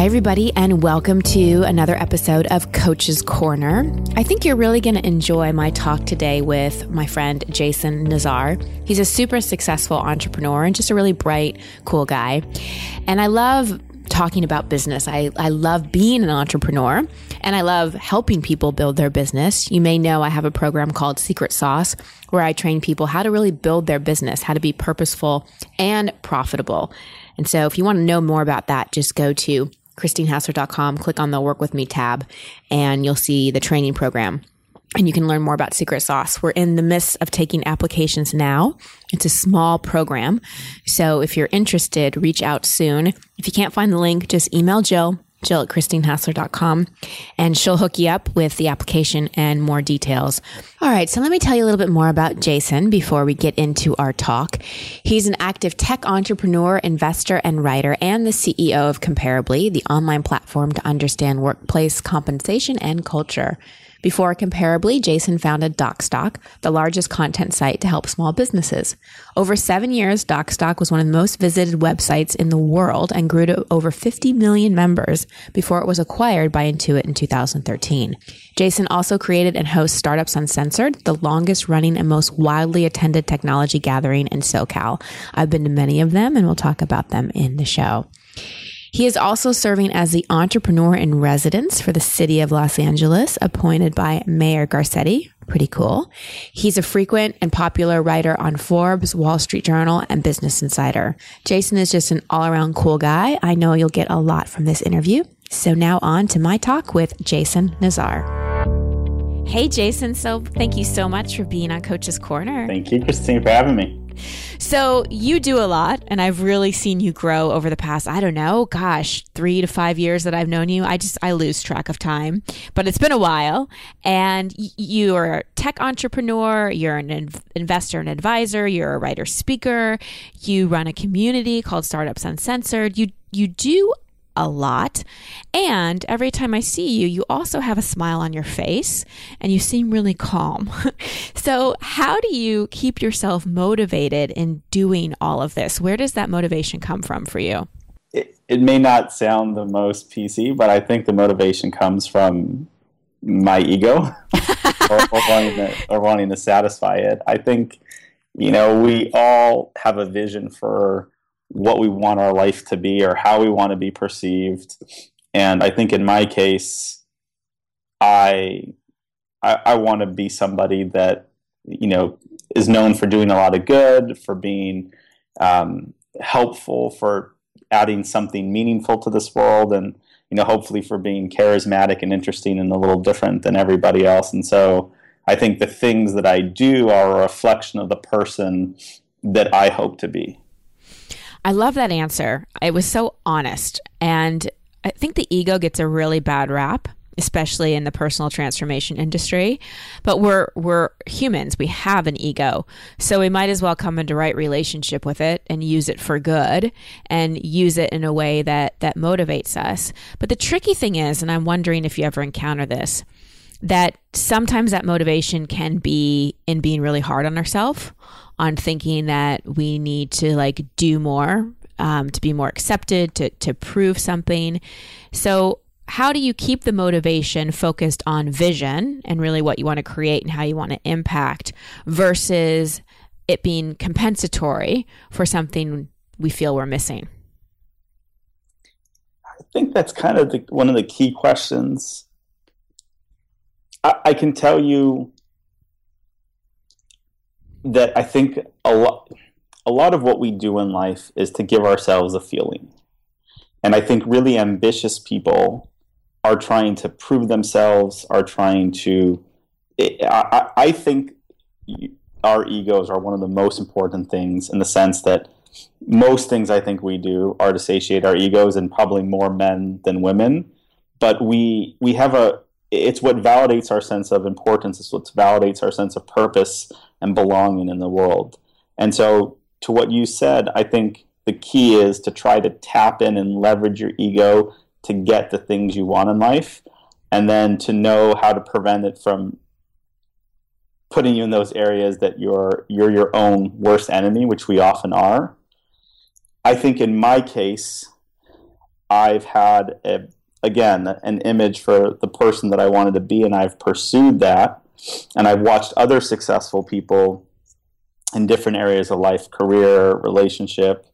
Hi, everybody, and welcome to another episode of Coach's Corner. I think you're really going to enjoy my talk today with my friend Jason Nazar. He's a super successful entrepreneur and just a really bright, cool guy. And I love talking about business. I, I love being an entrepreneur and I love helping people build their business. You may know I have a program called Secret Sauce where I train people how to really build their business, how to be purposeful and profitable. And so if you want to know more about that, just go to christinehassler.com, click on the work with me tab, and you'll see the training program. And you can learn more about Secret Sauce. We're in the midst of taking applications now. It's a small program. So if you're interested, reach out soon. If you can't find the link, just email Jill Jill at christinehassler.com, and she'll hook you up with the application and more details. All right, so let me tell you a little bit more about Jason before we get into our talk. He's an active tech entrepreneur, investor, and writer, and the CEO of Comparably, the online platform to understand workplace compensation and culture. Before Comparably, Jason founded Docstoc, the largest content site to help small businesses. Over seven years, Docstoc was one of the most visited websites in the world and grew to over 50 million members before it was acquired by Intuit in 2013. Jason also created and hosts Startups Uncensored, the longest running and most widely attended technology gathering in SoCal. I've been to many of them and we'll talk about them in the show. He is also serving as the entrepreneur in residence for the city of Los Angeles, appointed by Mayor Garcetti. Pretty cool. He's a frequent and popular writer on Forbes, Wall Street Journal, and Business Insider. Jason is just an all around cool guy. I know you'll get a lot from this interview. So now on to my talk with Jason Nazar. Hey, Jason. So thank you so much for being on Coach's Corner. Thank you, Christine, for having me. So you do a lot, and I've really seen you grow over the past, I don't know, gosh, three to five years that I've known you. I just, I lose track of time, but it's been a while. And you are a tech entrepreneur, you're an investor and advisor, you're a writer speaker, you run a community called Startups Uncensored. You, you do a lot. And every time I see you, you also have a smile on your face and you seem really calm. so, how do you keep yourself motivated in doing all of this? Where does that motivation come from for you? It, it may not sound the most PC, but I think the motivation comes from my ego or, or, wanting to, or wanting to satisfy it. I think, you know, we all have a vision for what we want our life to be or how we want to be perceived. And I think in my case, I I, I want to be somebody that you know is known for doing a lot of good, for being um, helpful, for adding something meaningful to this world, and you know hopefully for being charismatic and interesting and a little different than everybody else. And so I think the things that I do are a reflection of the person that I hope to be. I love that answer. It was so honest. And I think the ego gets a really bad rap, especially in the personal transformation industry. But we're we're humans. We have an ego. So we might as well come into right relationship with it and use it for good and use it in a way that that motivates us. But the tricky thing is, and I'm wondering if you ever encounter this, that sometimes that motivation can be in being really hard on ourselves on thinking that we need to like do more um, to be more accepted, to, to prove something. So, how do you keep the motivation focused on vision and really what you want to create and how you want to impact versus it being compensatory for something we feel we're missing? I think that's kind of the, one of the key questions. I, I can tell you that I think a lot a lot of what we do in life is to give ourselves a feeling. And I think really ambitious people are trying to prove themselves, are trying to. I, I think our egos are one of the most important things in the sense that most things I think we do are to satiate our egos, and probably more men than women. But we we have a it's what validates our sense of importance. It's what validates our sense of purpose and belonging in the world. And so, to what you said, I think the key is to try to tap in and leverage your ego to get the things you want in life, and then to know how to prevent it from putting you in those areas that you're you're your own worst enemy, which we often are. I think in my case, I've had a, again an image for the person that I wanted to be, and I've pursued that, and I've watched other successful people in different areas of life, career, relationship,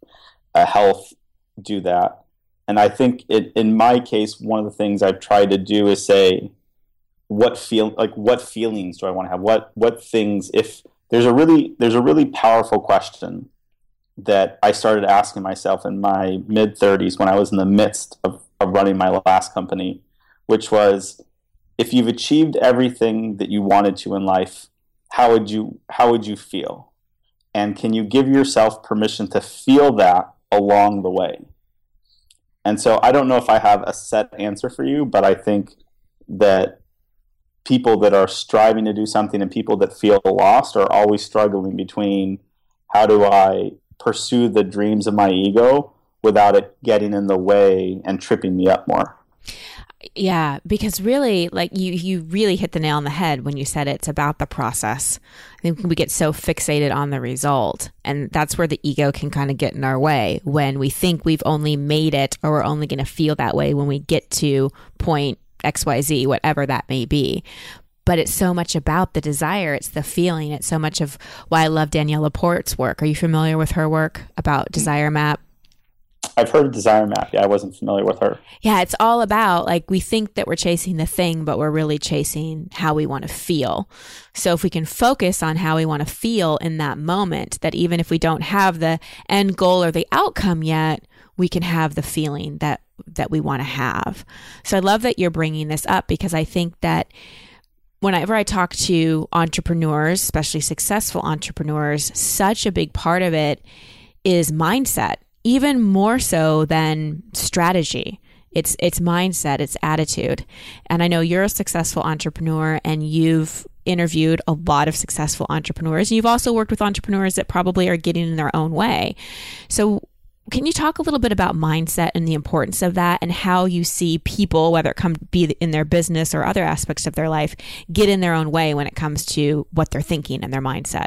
uh, health, do that. And I think it, in my case, one of the things I've tried to do is say, what feel like what feelings do I want to have? What what things if there's a really there's a really powerful question that I started asking myself in my mid 30s when I was in the midst of, of running my last company, which was if you've achieved everything that you wanted to in life, how would you how would you feel? And can you give yourself permission to feel that along the way? And so I don't know if I have a set answer for you, but I think that people that are striving to do something and people that feel lost are always struggling between how do I pursue the dreams of my ego without it getting in the way and tripping me up more. Yeah, because really, like you, you really hit the nail on the head when you said it's about the process. I think we get so fixated on the result, and that's where the ego can kind of get in our way when we think we've only made it or we're only going to feel that way when we get to point XYZ, whatever that may be but it's so much about the desire. It's the feeling. It's so much of why I love Danielle LaPorte's work. Are you familiar with her work about mm. Desire Map? I've heard of Desire Map. Yeah, I wasn't familiar with her. Yeah, it's all about like we think that we're chasing the thing, but we're really chasing how we want to feel. So if we can focus on how we want to feel in that moment, that even if we don't have the end goal or the outcome yet, we can have the feeling that that we want to have. So I love that you're bringing this up because I think that whenever I talk to entrepreneurs, especially successful entrepreneurs, such a big part of it is mindset, even more so than strategy. It's it's mindset, it's attitude. And I know you're a successful entrepreneur and you've interviewed a lot of successful entrepreneurs. And you've also worked with entrepreneurs that probably are getting in their own way. So can you talk a little bit about mindset and the importance of that and how you see people, whether it come be in their business or other aspects of their life, get in their own way when it comes to what they're thinking and their mindset?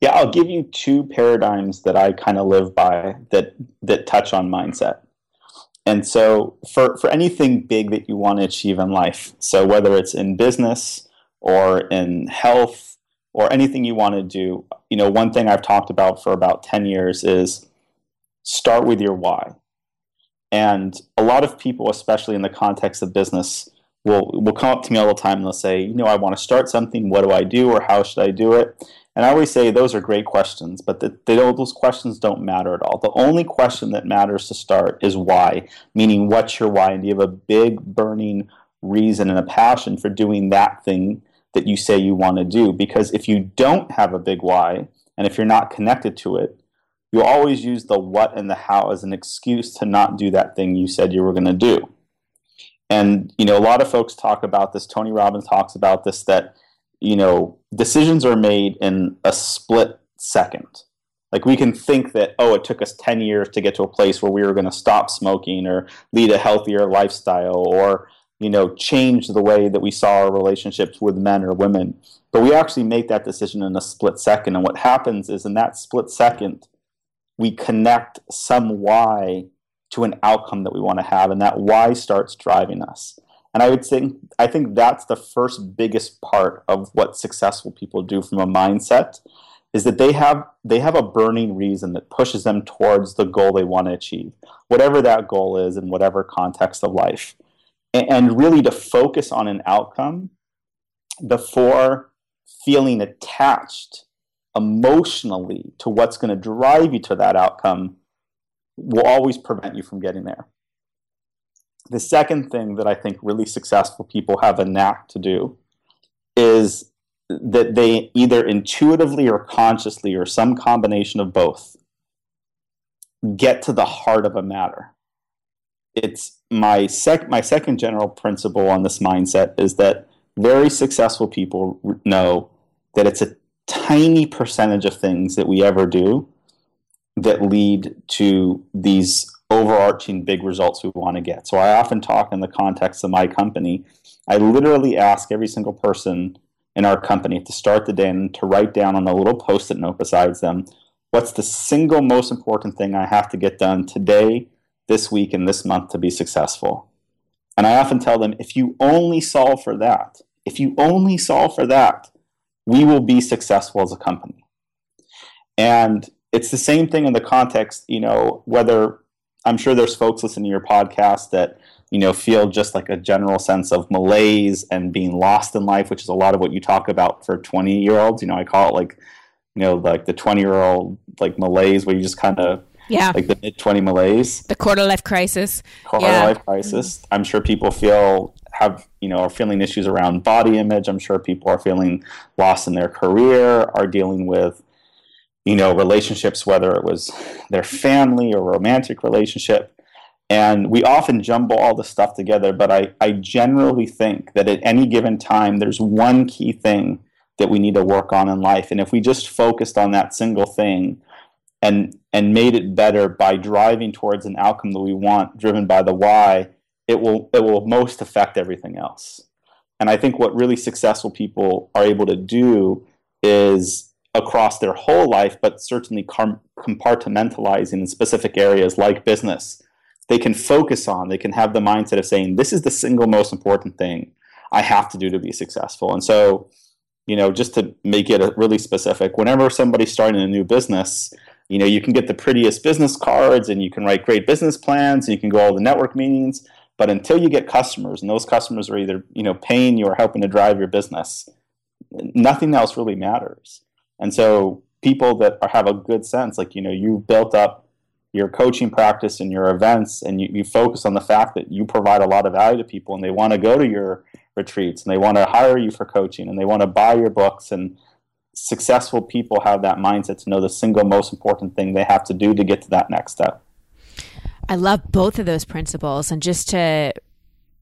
Yeah, I'll give you two paradigms that I kind of live by that that touch on mindset. And so for, for anything big that you want to achieve in life, so whether it's in business or in health or anything you want to do, you know, one thing I've talked about for about 10 years is start with your why. And a lot of people, especially in the context of business, will will come up to me all the time and they'll say, you know, I want to start something. What do I do, or how should I do it? And I always say those are great questions, but the, they don't, those questions don't matter at all. The only question that matters to start is why, meaning what's your why, and do you have a big burning reason and a passion for doing that thing that you say you want to do. Because if you don't have a big why, and if you're not connected to it, you'll always use the what and the how as an excuse to not do that thing you said you were going to do. And you know, a lot of folks talk about this. Tony Robbins talks about this that you know decisions are made in a split second. Like we can think that oh, it took us ten years to get to a place where we were going to stop smoking or lead a healthier lifestyle or you know, change the way that we saw our relationships with men or women. But we actually make that decision in a split second. And what happens is in that split second, we connect some why to an outcome that we want to have, and that why starts driving us. And I would think I think that's the first biggest part of what successful people do from a mindset is that they have they have a burning reason that pushes them towards the goal they want to achieve, whatever that goal is in whatever context of life and really to focus on an outcome before feeling attached emotionally to what's going to drive you to that outcome will always prevent you from getting there. The second thing that I think really successful people have a knack to do is that they either intuitively or consciously or some combination of both get to the heart of a matter. It's my sec my second general principle on this mindset is that very successful people know that it's a tiny percentage of things that we ever do that lead to these overarching big results we want to get. So I often talk in the context of my company. I literally ask every single person in our company to start the day and to write down on a little post-it note besides them what's the single most important thing I have to get done today this week and this month to be successful. And I often tell them if you only solve for that, if you only solve for that, we will be successful as a company. And it's the same thing in the context, you know, whether I'm sure there's folks listening to your podcast that, you know, feel just like a general sense of malaise and being lost in life, which is a lot of what you talk about for 20 year olds. You know, I call it like, you know, like the 20 year old like malaise where you just kind of yeah. Like the mid 20 malaise. The quarter life crisis. Quarter yeah. life crisis. Mm-hmm. I'm sure people feel have, you know, are feeling issues around body image. I'm sure people are feeling lost in their career, are dealing with, you know, relationships, whether it was their family or romantic relationship. And we often jumble all the stuff together, but I, I generally think that at any given time, there's one key thing that we need to work on in life. And if we just focused on that single thing, and and made it better by driving towards an outcome that we want driven by the why it will it will most affect everything else and i think what really successful people are able to do is across their whole life but certainly compartmentalizing in specific areas like business. They can focus on they can have the mindset of saying this is the single most important thing i have to do to be successful. And so you know just to make it really specific whenever somebody's starting a new business you know you can get the prettiest business cards and you can write great business plans and you can go all the network meetings but until you get customers and those customers are either you know paying you or helping to drive your business nothing else really matters and so people that are, have a good sense like you know you've built up your coaching practice and your events and you, you focus on the fact that you provide a lot of value to people and they want to go to your retreats and they want to hire you for coaching and they want to buy your books and successful people have that mindset to know the single most important thing they have to do to get to that next step. I love both of those principles. And just to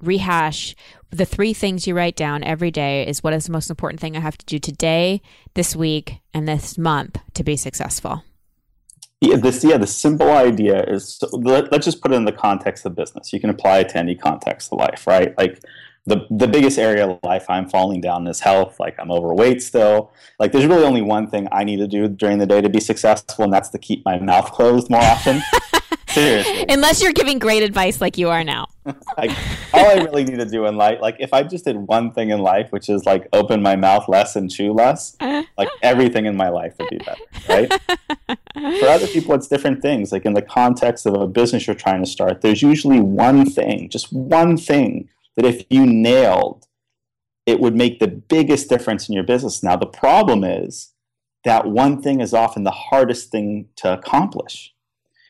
rehash, the three things you write down every day is what is the most important thing I have to do today, this week, and this month to be successful. Yeah, this yeah, the simple idea is so let, us just put it in the context of business. You can apply it to any context of life, right? Like the the biggest area of life I'm falling down is health. Like I'm overweight still. Like there's really only one thing I need to do during the day to be successful, and that's to keep my mouth closed more often. Seriously. Unless you're giving great advice like you are now. like all I really need to do in life, like if I just did one thing in life, which is like open my mouth less and chew less, like everything in my life would be better, right? For other people, it's different things. Like in the context of a business you're trying to start, there's usually one thing, just one thing that if you nailed, it would make the biggest difference in your business. Now, the problem is that one thing is often the hardest thing to accomplish.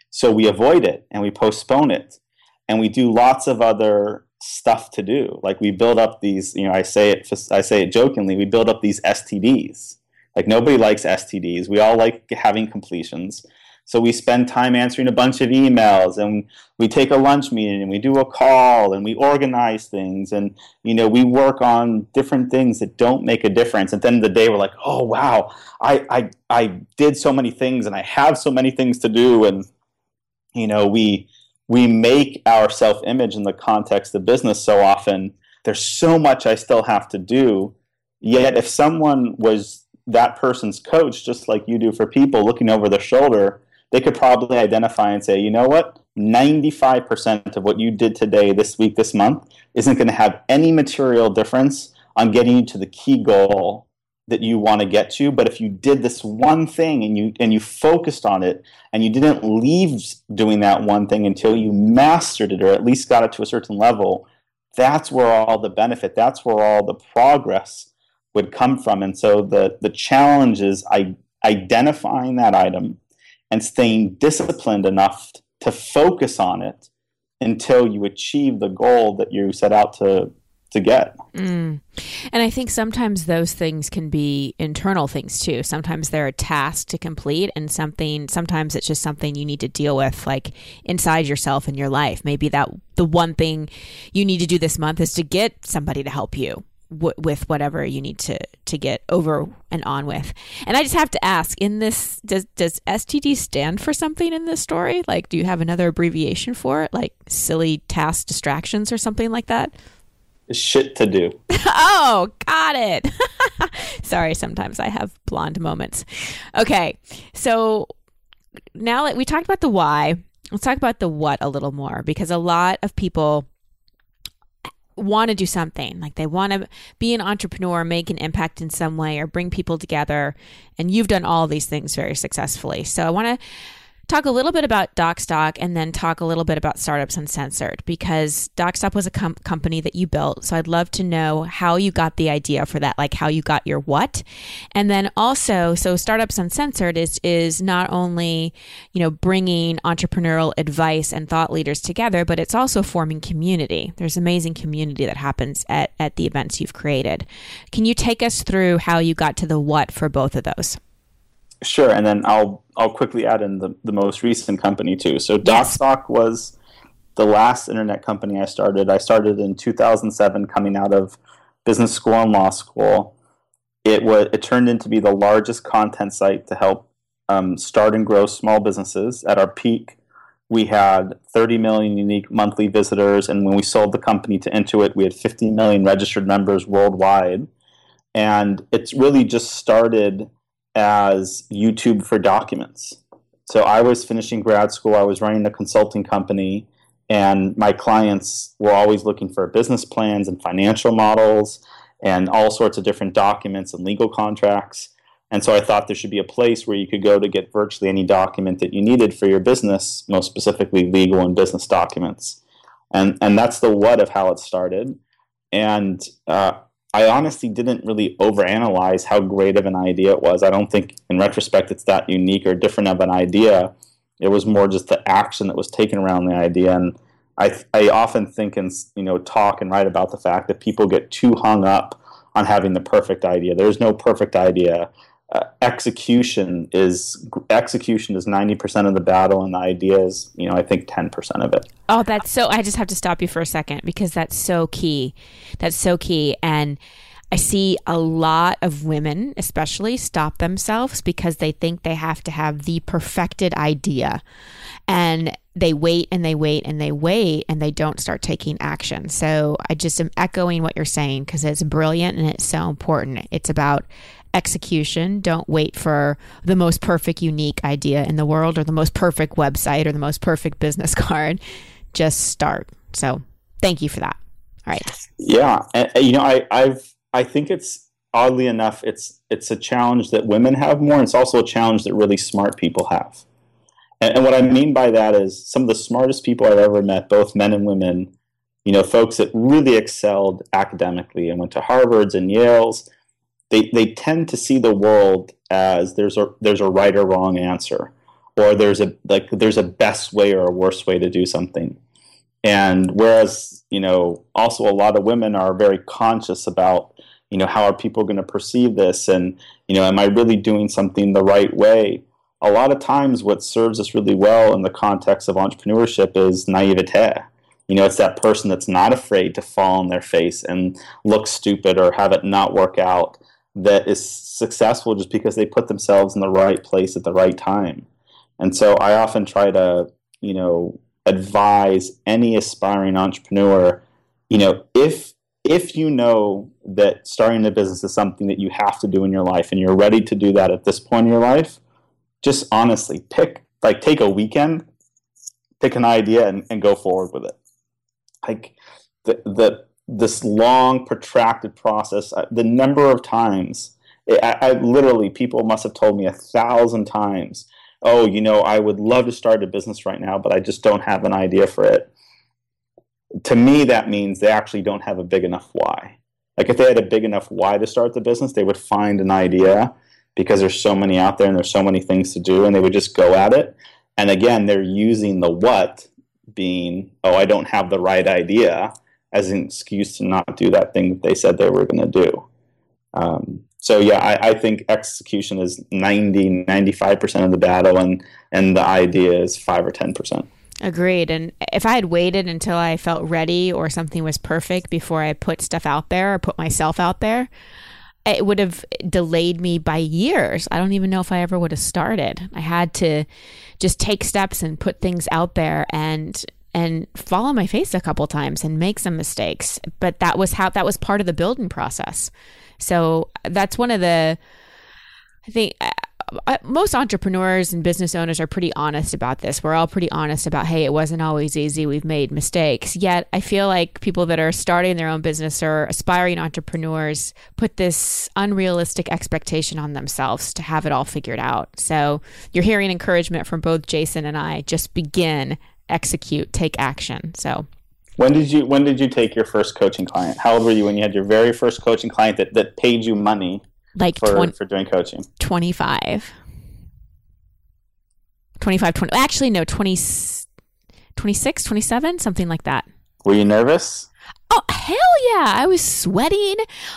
So we avoid it and we postpone it and we do lots of other stuff to do. Like we build up these, you know, I say it, I say it jokingly, we build up these STDs. Like nobody likes STDs. We all like having completions. So we spend time answering a bunch of emails and we take a lunch meeting and we do a call and we organize things and you know we work on different things that don't make a difference. At the end of the day we're like, oh wow, I I, I did so many things and I have so many things to do and you know we we make our self image in the context of business so often there's so much I still have to do. Yet if someone was that person's coach, just like you do for people, looking over their shoulder, they could probably identify and say, you know what, 95% of what you did today, this week, this month isn't going to have any material difference on getting you to the key goal that you want to get to. But if you did this one thing and you and you focused on it and you didn't leave doing that one thing until you mastered it or at least got it to a certain level that's where all the benefit that's where all the progress would come from. And so the the challenge is I, identifying that item and staying disciplined enough to focus on it until you achieve the goal that you set out to to get. Mm. And I think sometimes those things can be internal things too. Sometimes they're a task to complete and something sometimes it's just something you need to deal with like inside yourself in your life. Maybe that the one thing you need to do this month is to get somebody to help you w- with whatever you need to to get over and on with. And I just have to ask: in this, does does STD stand for something in this story? Like, do you have another abbreviation for it, like silly task distractions or something like that? Shit to do. oh, got it. Sorry, sometimes I have blonde moments. Okay, so now that we talked about the why, let's talk about the what a little more because a lot of people want to do something like they want to be an entrepreneur make an impact in some way or bring people together and you've done all these things very successfully. So i want to talk a little bit about Docstoc and then talk a little bit about Startups Uncensored because Docstoc was a com- company that you built. So I'd love to know how you got the idea for that, like how you got your what. And then also, so Startups Uncensored is is not only, you know, bringing entrepreneurial advice and thought leaders together, but it's also forming community. There's amazing community that happens at at the events you've created. Can you take us through how you got to the what for both of those? Sure, and then I'll I'll quickly add in the, the most recent company too. So yes. Docstoc was the last internet company I started. I started in 2007, coming out of business school and law school. It was it turned into be the largest content site to help um, start and grow small businesses. At our peak, we had 30 million unique monthly visitors, and when we sold the company to Intuit, we had 50 million registered members worldwide. And it's really just started as YouTube for documents. So I was finishing grad school, I was running a consulting company, and my clients were always looking for business plans and financial models and all sorts of different documents and legal contracts. And so I thought there should be a place where you could go to get virtually any document that you needed for your business, most specifically legal and business documents. And, and that's the what of how it started. And uh, I honestly didn't really overanalyze how great of an idea it was. I don't think, in retrospect, it's that unique or different of an idea. It was more just the action that was taken around the idea, and I, I often think and you know talk and write about the fact that people get too hung up on having the perfect idea. There's no perfect idea. Uh, execution is execution is 90% of the battle and the idea is you know i think 10% of it. Oh that's so i just have to stop you for a second because that's so key. That's so key. And i see a lot of women especially stop themselves because they think they have to have the perfected idea. And they wait and they wait and they wait and they don't start taking action. So i just am echoing what you're saying because it's brilliant and it's so important. It's about execution. Don't wait for the most perfect, unique idea in the world or the most perfect website or the most perfect business card. Just start. So thank you for that. All right. Yeah. And, you know, I, I've, I think it's oddly enough, it's, it's a challenge that women have more. And it's also a challenge that really smart people have. And, and what I mean by that is some of the smartest people I've ever met, both men and women, you know, folks that really excelled academically and went to Harvard's and Yale's they, they tend to see the world as there's a there's a right or wrong answer or there's a like there's a best way or a worse way to do something. And whereas you know also a lot of women are very conscious about you know how are people going to perceive this? And you know am i really doing something the right way? A lot of times what serves us really well in the context of entrepreneurship is naivete. You know it's that person that's not afraid to fall on their face and look stupid or have it not work out that is successful just because they put themselves in the right place at the right time. And so I often try to, you know, advise any aspiring entrepreneur, you know, if if you know that starting a business is something that you have to do in your life and you're ready to do that at this point in your life, just honestly pick like take a weekend, pick an idea and, and go forward with it. Like the the this long, protracted process. Uh, the number of times, I, I, literally, people must have told me a thousand times, "Oh, you know, I would love to start a business right now, but I just don't have an idea for it." To me, that means they actually don't have a big enough why. Like if they had a big enough why to start the business, they would find an idea because there's so many out there and there's so many things to do, and they would just go at it. And again, they're using the what being, "Oh, I don't have the right idea." As an excuse to not do that thing that they said they were going to do. Um, so yeah, I, I, think execution is 90, 95% of the battle and, and the idea is five or 10%. Agreed. And if I had waited until I felt ready or something was perfect before I put stuff out there or put myself out there, it would have delayed me by years. I don't even know if I ever would have started. I had to just take steps and put things out there and and fall on my face a couple times and make some mistakes. But that was how that was part of the building process. So that's one of the I think uh, uh, most entrepreneurs and business owners are pretty honest about this. We're all pretty honest about, hey, it wasn't always easy. We've made mistakes. Yet I feel like people that are starting their own business or aspiring entrepreneurs put this unrealistic expectation on themselves to have it all figured out. So you're hearing encouragement from both Jason and I. Just begin, execute, take action. So when did you when did you take your first coaching client? How old were you when you had your very first coaching client that, that paid you money like for, 20, for doing coaching? 25. 25, 20. Actually, no, 20, 26, 27, something like that. Were you nervous? Oh, hell yeah. I was sweating.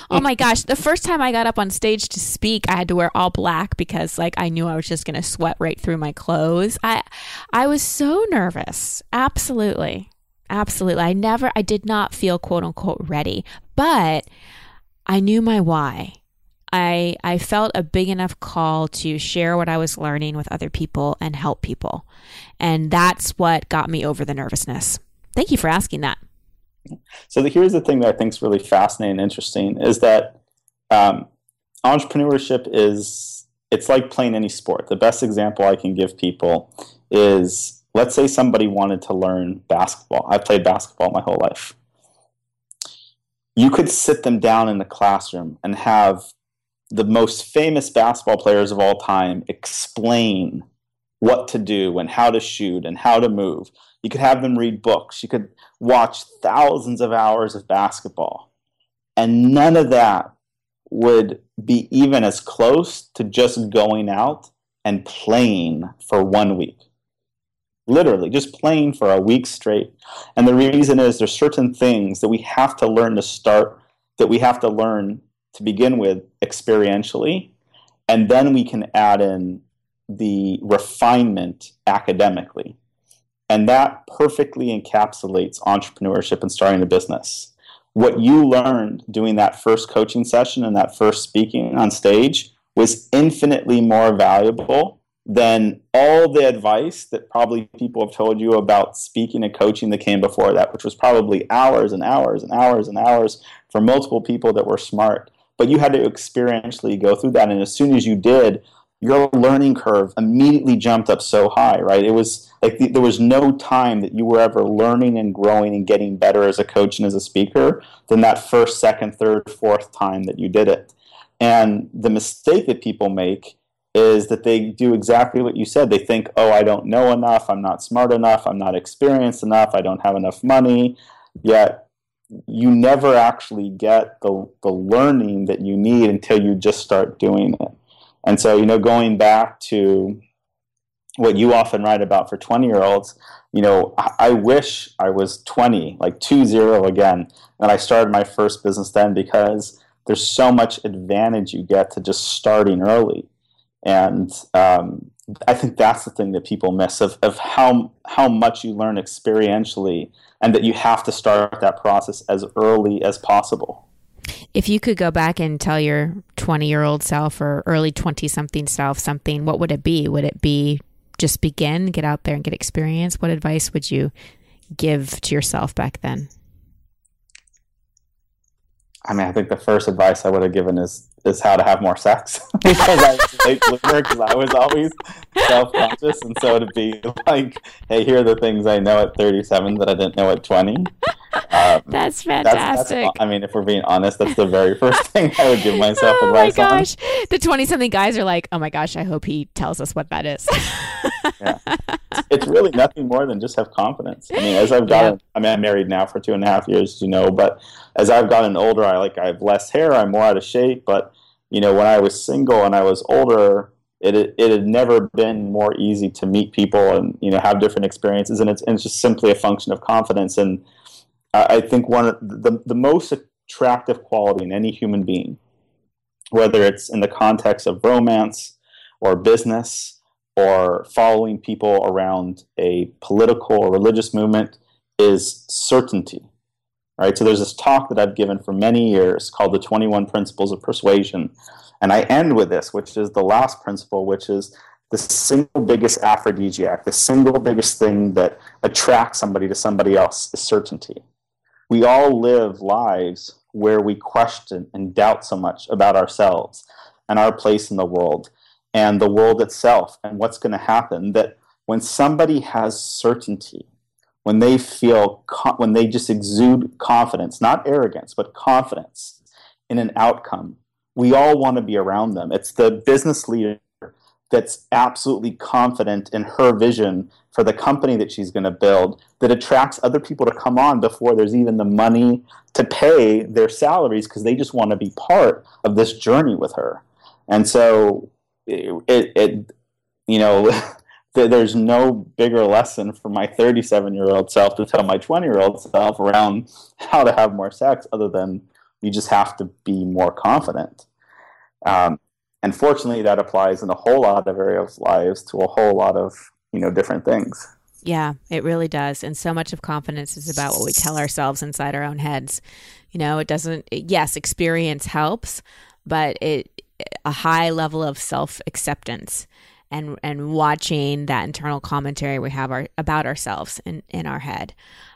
Oh my gosh. The first time I got up on stage to speak, I had to wear all black because like I knew I was just going to sweat right through my clothes. I I was so nervous. Absolutely. Absolutely. I never I did not feel quote unquote ready, but I knew my why. I I felt a big enough call to share what I was learning with other people and help people. And that's what got me over the nervousness. Thank you for asking that. So the, here's the thing that I think is really fascinating and interesting is that um, entrepreneurship is it's like playing any sport. The best example I can give people is let's say somebody wanted to learn basketball. I played basketball my whole life. You could sit them down in the classroom and have the most famous basketball players of all time explain what to do and how to shoot and how to move. You could have them read books. You could watch thousands of hours of basketball. And none of that would be even as close to just going out and playing for one week. Literally, just playing for a week straight. And the reason is there's certain things that we have to learn to start, that we have to learn to begin with experientially, and then we can add in the refinement academically. And that perfectly encapsulates entrepreneurship and starting a business. What you learned doing that first coaching session and that first speaking on stage was infinitely more valuable than all the advice that probably people have told you about speaking and coaching that came before that, which was probably hours and hours and hours and hours for multiple people that were smart but you had to experientially go through that. And as soon as you did, your learning curve immediately jumped up so high, right? It was like the, there was no time that you were ever learning and growing and getting better as a coach and as a speaker than that first, second, third, fourth time that you did it. And the mistake that people make is that they do exactly what you said. They think, oh, I don't know enough, I'm not smart enough, I'm not experienced enough, I don't have enough money. Yet you never actually get the, the learning that you need until you just start doing it. And so, you know, going back to what you often write about for 20 year olds, you know, I, wish I was 20, like 2 0 again, and I started my first business then because there's so much advantage you get to just starting early. And um, I think that's the thing that people miss of, of how, how much you learn experientially and that you have to start that process as early as possible. If you could go back and tell your 20 year old self or early 20 something self something, what would it be? Would it be just begin, get out there and get experience? What advice would you give to yourself back then? I mean, I think the first advice I would have given is is how to have more sex because I was late bloomer because I was always self conscious, and so to be like, hey, here are the things I know at 37 that I didn't know at 20. Um, that's fantastic. That's, that's, I mean, if we're being honest, that's the very first thing I would give myself oh advice my gosh. on. The 20 something guys are like, oh my gosh, I hope he tells us what that is. yeah. It's really nothing more than just have confidence. I mean, as I've gotten, yeah. I mean, I'm married now for two and a half years, you know, but as I've gotten older, I like, I have less hair, I'm more out of shape, but you know, when I was single and I was older, it, it had never been more easy to meet people and you know have different experiences, and it's, and it's just simply a function of confidence. And I, think one of the the most attractive quality in any human being, whether it's in the context of romance or business or following people around a political or religious movement, is certainty. Right? So there's this talk that I've given for many years called the 21 Principles of Persuasion. And I end with this, which is the last principle, which is the single biggest aphrodisiac, the single biggest thing that attracts somebody to somebody else is certainty. We all live lives where we question and doubt so much about ourselves and our place in the world. and the world itself and what's going to happen. That when somebody has certainty, when they feel, when they just exude confidence, not arrogance, but confidence in an outcome, we all want to be around them. It's the business leader that's absolutely confident in her vision for the company that she's going to build that attracts other people to come on before there's even the money to pay their salaries because they just want to be part of this journey with her. And so it, it, it you know, there's no bigger lesson for my 37 year old self to tell my 20 year old self around how to have more sex other than you just have to be more confident. Um, and fortunately, that applies in a whole lot of areas lives to a whole lot of you know different things. Yeah, it really does. And so much of confidence is about what we tell ourselves inside our own heads. You know, it doesn't. Yes, experience helps, but it a high level of self acceptance and and watching that internal commentary we have our, about ourselves in in our head.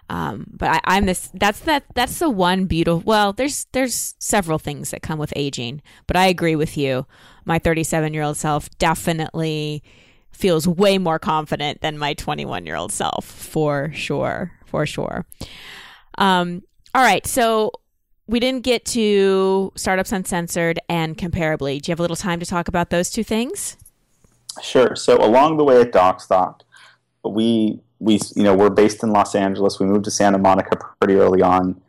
Um, but I, am this. That's that. That's the one beautiful. Well, there's there's several things that come with aging, but I agree with you. My 37 year old self definitely feels way more confident than my 21 year old self, for sure, for sure. Um, all right, so we didn't get to startups uncensored and comparably. Do you have a little time to talk about those two things? Sure. So along the way at Docstoc, we we you know we're based in Los Angeles. We moved to Santa Monica pretty early on.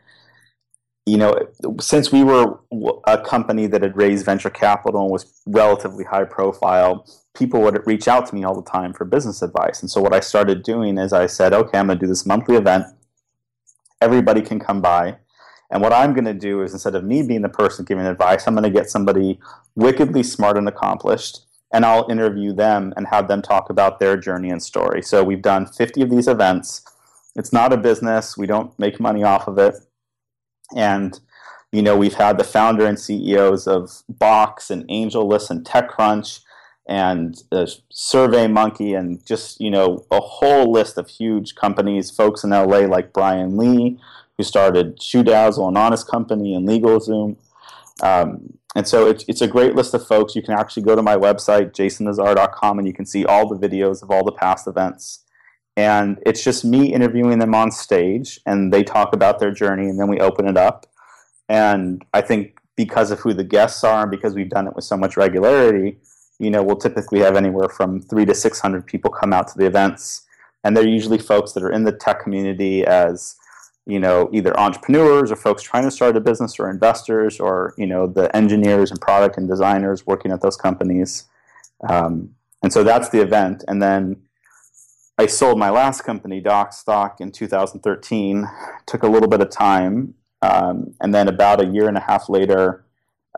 You know, since we were a company that had raised venture capital and was relatively high profile, people would reach out to me all the time for business advice. And so what I started doing is I said, okay, I'm going to do this monthly event. Everybody can come by. And what I'm going to do is instead of me being the person giving advice, I'm going to get somebody wickedly smart and accomplished and I'll interview them and have them talk about their journey and story. So we've done 50 of these events. It's not a business, we don't make money off of it. And you know, we've had the founder and CEOs of Box and AngelList and TechCrunch and uh, Survey Monkey and just you know a whole list of huge companies, folks in LA like Brian Lee, who started ShoeDazzle, an honest company, and LegalZoom. Um, and so it's, it's a great list of folks. You can actually go to my website, jasonnazar.com, and you can see all the videos of all the past events. And it's just me interviewing them on stage, and they talk about their journey, and then we open it up. And I think because of who the guests are, and because we've done it with so much regularity, you know, we'll typically have anywhere from three to 600 people come out to the events. And they're usually folks that are in the tech community as you know either entrepreneurs or folks trying to start a business or investors or you know the engineers and product and designers working at those companies. Um, and so that's the event. And then i sold my last company Docstoc in 2013 took a little bit of time um, and then about a year and a half later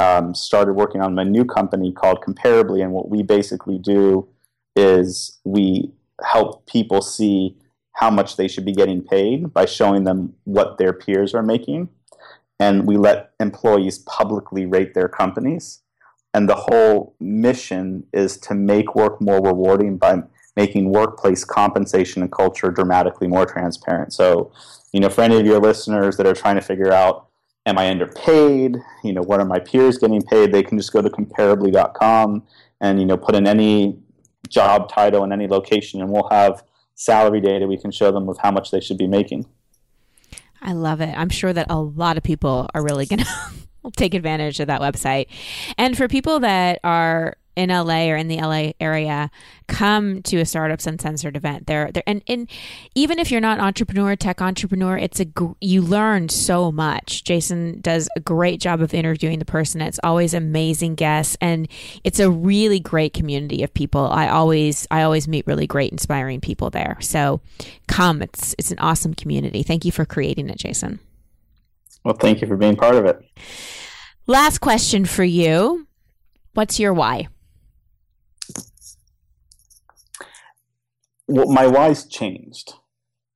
um, started working on my new company called comparably. And what we basically do is we help people see how much they should be getting paid by showing them what their peers are making. And we let employees publicly rate their companies. And the whole mission is to make work more rewarding by making workplace compensation and culture dramatically more transparent. So, you know, for any of your listeners that are trying to figure out, am I underpaid? You know, what are my peers getting paid? They can just go to comparably.com and, you know, put in any job title in any location and we'll have salary data we can show them of how much they should be making. I love it. I'm sure that a lot of people are really going to take advantage of that website. And for people that are in LA or in the LA area come to a startups uncensored event. There, there, and, and even if you're not an entrepreneur, tech entrepreneur, it's a you learn so much. Jason does a great job of interviewing the person. It's always amazing guests, and it's a really great community of people. I always, I always meet really great, inspiring people there. So, come. It's it's an awesome community. Thank you for creating it, Jason. Well, thank you for being part of it. Last question for you. What's your why? Well, my why's changed,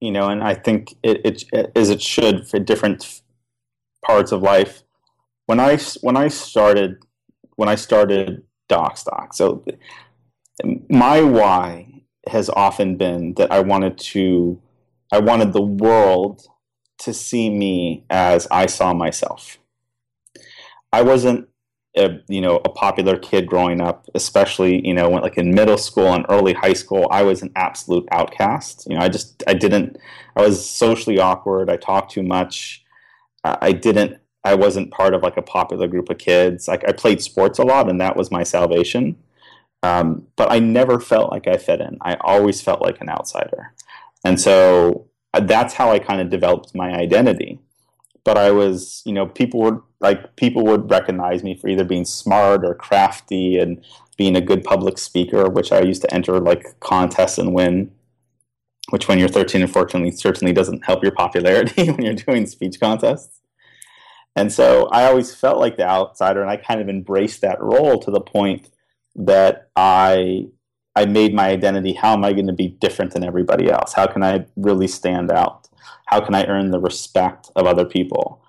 you know, and I think it, it, it as it should for different parts of life. When I when I started when I started Docstoc, so my why has often been that I wanted to I wanted the world to see me as I saw myself. I wasn't a, you know a popular kid growing up, especially you know when, like in middle school and early high school, I was an absolute outcast. You know, I just I didn't I was socially awkward. I talked too much. I didn't I wasn't part of like a popular group of kids. Like I played sports a lot, and that was my salvation. Um, but I never felt like I fit in. I always felt like an outsider, and so uh, that's how I kind of developed my identity. But I was, you know, people would like people would recognize me for either being smart or crafty and being a good public speaker, which I used to enter like contests and win. Which, when you're 13 unfortunately, certainly doesn't help your popularity when you're doing speech contests. And so I always felt like the outsider, and I kind of embraced that role to the point that I I made my identity. How am I going to be different than everybody else? How can I really stand out? How can I earn the respect of other people?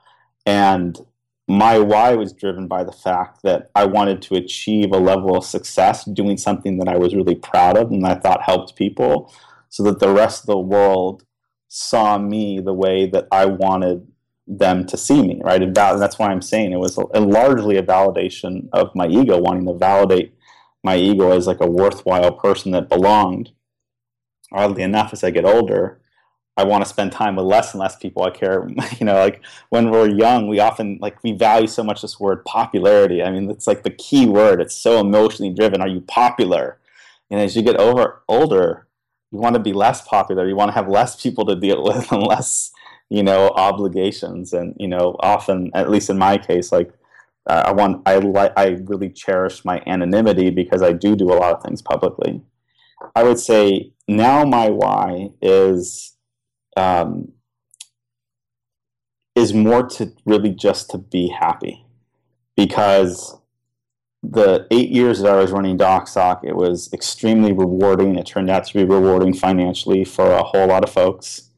And my why was driven by the fact that I wanted to achieve a level of success doing something that I was really proud of and I thought helped people so that the rest of the world saw me the way that I wanted them to see me, right? And that's why I'm saying it was a, largely a validation of my ego, wanting to validate my ego as like a worthwhile person that belonged. Oddly enough, as I get older, I want to spend time with less and less people I care. You know, like when we're young, we often like we value so much this word popularity. I mean, it's like the key word. It's so emotionally driven. Are you popular? And as you get over older, you want to be less popular. You want to have less people to deal with and less you know obligations and you know often at least in my case like uh, I want I like I really cherish my anonymity because I do do a lot of things publicly. I would say now my why is um, is more to really just to be happy because the eight years that I was running Docstoc, it was extremely rewarding. It turned out to be rewarding financially for a whole lot of folks,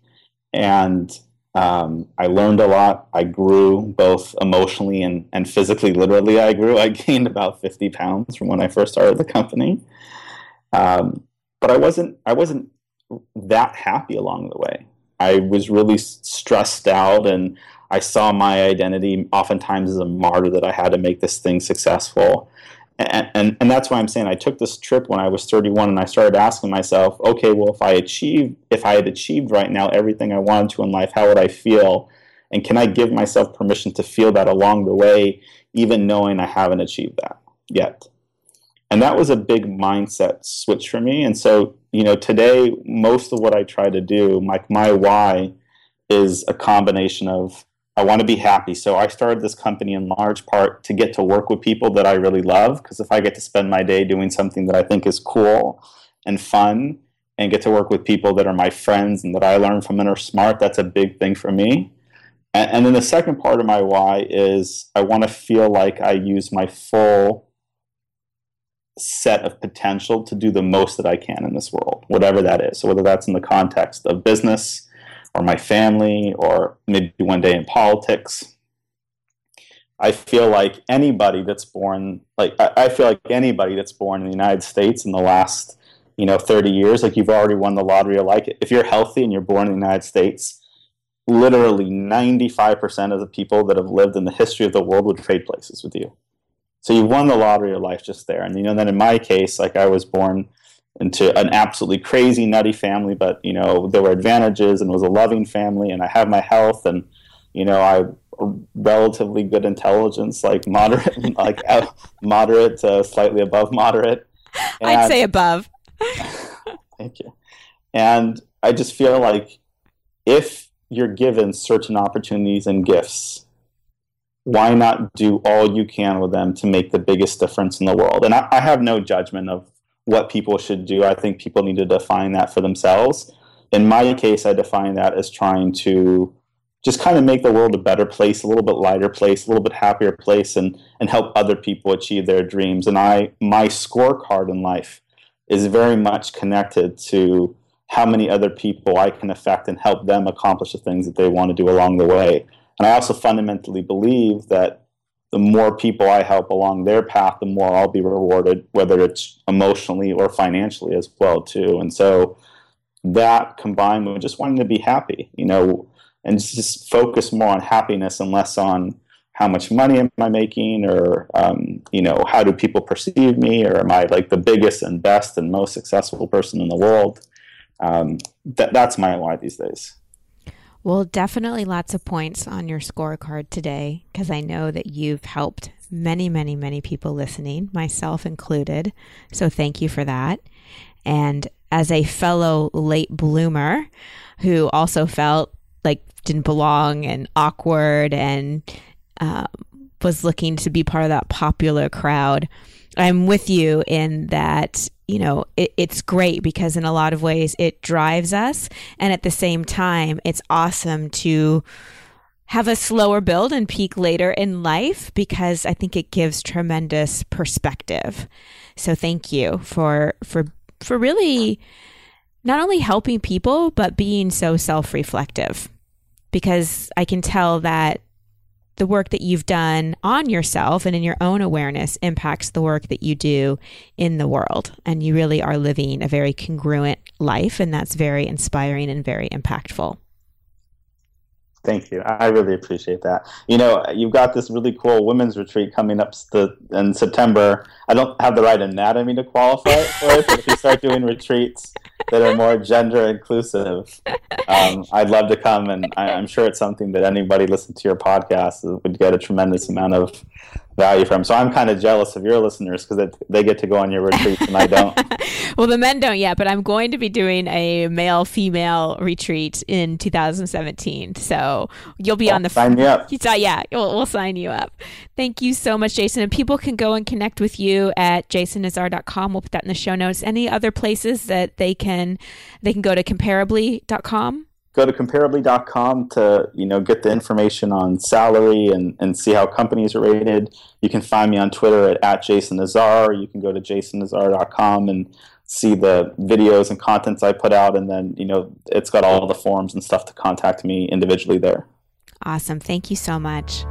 and um, I learned a lot. I grew both emotionally and, and physically, literally, I grew. I gained about 50 pounds from when I first started the company. Um, but I wasn't, I wasn't that happy along the way. I was really stressed out and I saw my identity oftentimes as a martyr that I had to make this thing successful and, and, and that's why I'm saying I took this trip when I was 31 and I started asking myself, okay, well, if I achieve, if I had achieved right now everything I wanted to in life, how would I feel? And can I give myself permission to feel that along the way, even knowing I haven't achieved that yet? And that was a big mindset switch for me. And so, you know, today, most of what I try to do, my, my why is a combination of I want to be happy. So I started this company in large part to get to work with people that I really love. Because if I get to spend my day doing something that I think is cool and fun, and get to work with people that are my friends and that I learn from and are smart, that's a big thing for me. And, and then the second part of my why is I want to feel like I use my full set of potential to do the most that I can in this world, whatever that is. So whether that's in the context of business or my family or maybe one day in politics. I feel like anybody that's born, like I feel like anybody that's born in the United States in the last, you know, 30 years, like you've already won the lottery. Like if you're healthy and you're born in the United States, literally 95% of the people that have lived in the history of the world would trade places with you. So you won the lottery of life just there. And you know, then in my case, like I was born into an absolutely crazy nutty family but you know there were advantages and it was a loving family and i have my health and you know i relatively good intelligence like moderate like uh, moderate to slightly above moderate. And, i'd say above. Thank you. And i just feel like if you're given certain opportunities and gifts why not do all you can with them to make the biggest difference in the world and I, I have no judgment of what people should do. I think people need to define that for themselves. In my case, I define that as trying to just kind of make the world a better place, a little bit lighter place, a little bit happier place, and and help other people achieve their dreams. And I my scorecard in life is very much connected to how many other people I can affect and help them accomplish the things that they want to do along the way. And I also fundamentally believe that the more people I help along their path, the more I'll be rewarded, whether it's emotionally or financially as well too. And so that combined with just wanting to be happy, you know, and just focus more on happiness and less on how much money am I making, or um, you know, how do people perceive me, or am I like the biggest and best and most successful person in the world? Um, that, that's my why these days. Well, definitely lots of points on your scorecard today because I know that you've helped many, many, many people listening, myself included. So thank you for that. And as a fellow late bloomer who also felt like didn't belong and awkward and um, was looking to be part of that popular crowd. I'm with you in that, you know, it, it's great because in a lot of ways it drives us. And at the same time, it's awesome to have a slower build and peak later in life because I think it gives tremendous perspective. So thank you for, for, for really not only helping people, but being so self reflective because I can tell that the work that you've done on yourself and in your own awareness impacts the work that you do in the world. And you really are living a very congruent life, and that's very inspiring and very impactful. Thank you. I really appreciate that. You know, you've got this really cool women's retreat coming up in September. I don't have the right anatomy to qualify for it, but if you start doing retreats that are more gender inclusive, um, I'd love to come. And I, am sure it's something that anybody listening to your podcast would get a tremendous amount of value from. So I'm kind of jealous of your listeners because they get to go on your retreats and I don't. well, the men don't yet, but I'm going to be doing a male female retreat in 2017. So you'll be well, on the sign me up. So, yeah, we'll, we'll, sign you up. Thank you so much, Jason. And people can go and connect with you at jasonnazar.com. We'll put that in the show notes. Any other places that they can they can go to comparably.com? Go to comparably.com to you know get the information on salary and, and see how companies are rated. You can find me on Twitter at, at Jason Nazar. You can go to jasonnazar.com and see the videos and contents I put out, and then you know it's got all the forms and stuff to contact me individually there. Awesome. Thank you so much.